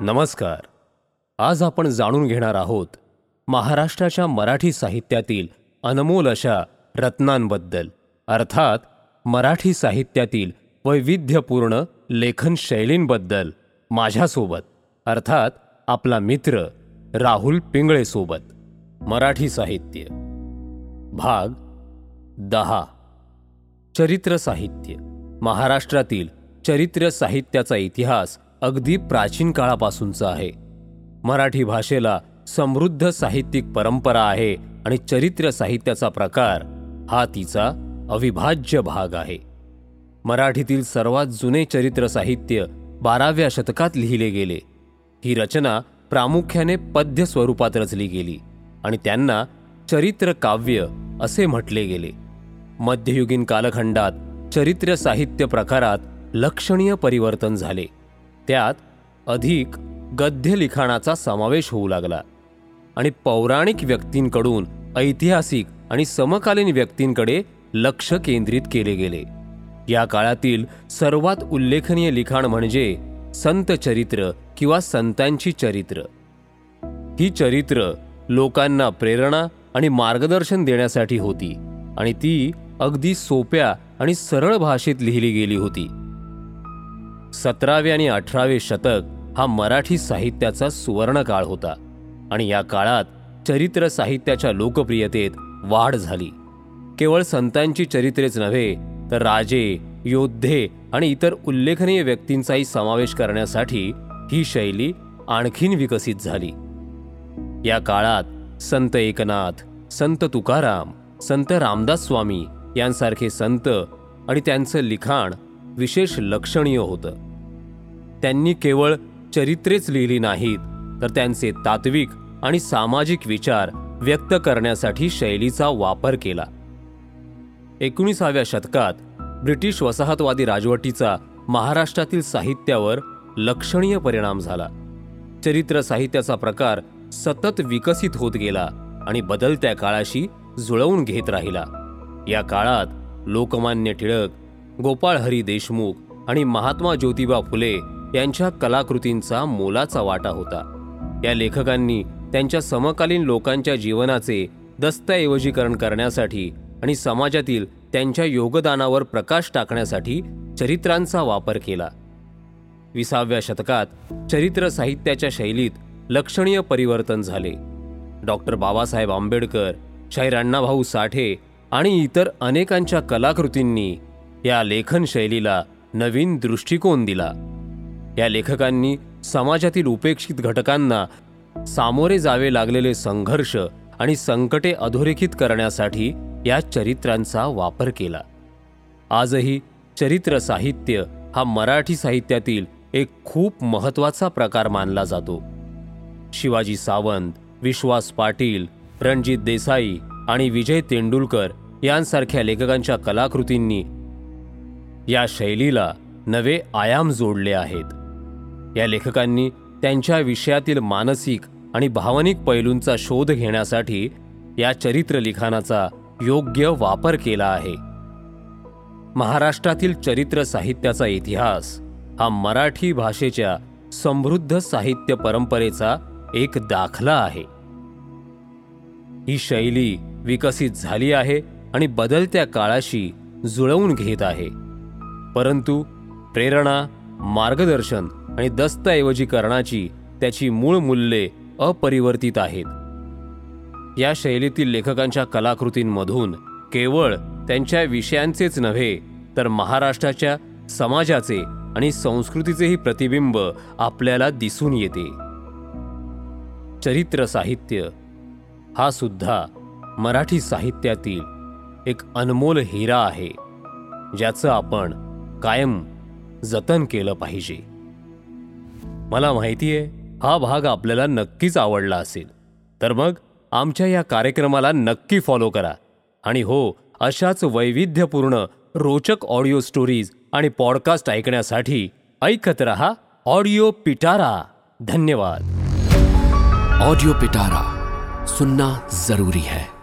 नमस्कार. आज आपण जाणून घेणार आहोत महाराष्ट्राच्या मराठी साहित्यातील अनमोल अशा रत्नांबद्दल. अर्थात मराठी साहित्यातील वैविध्यपूर्ण लेखन शैलींबद्दल माझ्यासोबत. अर्थात आपला मित्र राहुल पिंगळेसोबत मराठी साहित्य. भाग दहा. चरित्र साहित्य. महाराष्ट्रातील चरित्र साहित्याचा इतिहास अगदी प्राचीन काळापासूनचा आहे. मराठी भाषेला समृद्ध साहित्यिक परंपरा आहे आणि चरित्र साहित्याचा प्रकार हा तिचा अविभाज्य भाग आहे. मराठीतील सर्वात जुने चरित्र साहित्य बाराव्या शतकात लिहिले गेले. ही रचना प्रामुख्याने पद्य स्वरूपात रचली गेली आणि त्यांना चरित्र काव्य असे म्हटले गेले. मध्ययुगीन कालखंडात चरित्र साहित्य प्रकारात लक्षणीय परिवर्तन झाले. त्यात अधिक गद्य लिखाणाचा समावेश होऊ लागला आणि पौराणिक व्यक्तींकडून ऐतिहासिक आणि समकालीन व्यक्तींकडे लक्ष केंद्रित केले गेले. या काळातील सर्वात उल्लेखनीय लिखाण म्हणजे संत चरित्र किंवा संतांची चरित्र. ही चरित्र लोकांना प्रेरणा आणि मार्गदर्शन देण्यासाठी होती आणि ती अगदी सोप्या आणि सरळ भाषेत लिहिली गेली होती. सतरावे आणि अठरावे शतक हा मराठी साहित्याचा सुवर्णकाळ होता आणि या काळात चरित्र साहित्याच्या लोकप्रियतेत वाढ झाली. केवळ संतांची चरित्रेच नव्हे तर राजे योद्धे आणि इतर उल्लेखनीय व्यक्तींचाही समावेश करण्यासाठी ही शैली आणखीन विकसित झाली. या काळात संत एकनाथ संत तुकाराम संत रामदास स्वामी यांसारखे संत आणि त्यांचं लिखाण विशेष लक्षणीय होतं. त्यांनी केवळ चरित्रेच लिहिली नाहीत तर त्यांचे तात्विक आणि सामाजिक विचार व्यक्त करण्यासाठी शैलीचा वापर केला. एकोणीसाव्या शतकात ब्रिटिश वसाहतवादी राजवटीचा महाराष्ट्रातील साहित्यावर लक्षणीय परिणाम झाला. चरित्र साहित्याचा प्रकार सतत विकसित होत गेला आणि बदलत्या काळाशी जुळवून घेत राहिला. या काळात लोकमान्य टिळक गोपाळ हरी देशमुख आणि महात्मा ज्योतिबा फुले यांच्या कलाकृतींचा मोलाचा वाटा होता. या लेखकांनी त्यांच्या समकालीन लोकांच्या जीवनाचे दस्तऐवजीकरण करण्यासाठी आणि समाजातील त्यांच्या योगदानावर प्रकाश टाकण्यासाठी चरित्रांचा वापर केला. विसाव्या शतकात चरित्र साहित्याच्या शैलीत लक्षणीय परिवर्तन झाले. डॉक्टर बाबासाहेब आंबेडकर शाहीर अण्णाभाऊ साठे आणि इतर अनेकांच्या कलाकृतींनी या लेखन शैलीला नवीन दृष्टिकोन दिला. या लेखकांनी समाजातील उपेक्षित घटकांना सामोरे जावे लागलेले संघर्ष आणि संकटे अधोरेखित करण्यासाठी या चरित्रांचा वापर केला. आजही चरित्र साहित्य हा मराठी साहित्यातील एक खूप महत्त्वाचा प्रकार मानला जातो. शिवाजी सावंत विश्वास पाटील रणजित देसाई आणि विजय तेंडुलकर यांसारख्या लेखकांच्या कलाकृतींनी या शैलीला नवे आयाम जोडले आहेत. या लेखकांनी त्यांच्या विषयातील मानसिक आणि भावनिक पैलूंचा शोध घेण्यासाठी या चरित्र लिखाणाचा योग्य वापर केला आहे. महाराष्ट्रातील चरित्र साहित्याचा इतिहास हा मराठी भाषेच्या समृद्ध साहित्य परंपरेचा एक दाखला आहे. ही शैली विकसित झाली आहे आणि बदलत्या काळाशी जुळवून घेत आहे. परंतु प्रेरणा मार्गदर्शन आणि दस्तऐवजीकरणाची त्याची मूळ मूल्ये अपरिवर्तित आहेत. या शैलीतील लेखकांच्या कलाकृतींमधून केवळ त्यांच्या विषयांचेच नव्हे तर महाराष्ट्राच्या समाजाचे आणि संस्कृतीचेही प्रतिबिंब आपल्याला दिसून येते. चरित्र साहित्य हा सुद्धा मराठी साहित्यातील एक अनमोल हिरा आहे ज्याचं आपण कायम जतन केलं पाहिजे. मला माहिती आहे हा भाग आपल्याला नक्कीच आवडला असेल. तर मग आमच्या या कार्यक्रमाला नक्की फॉलो करा. आणि हो अशाच वैविध्यपूर्ण रोचक ऑडिओ स्टोरीज आणि पॉडकास्ट ऐकण्यासाठी ऐकत रहा ऑडिओ पिटारा धन्यवाद. ऑडिओ पिटारा सुनना जरूरी है.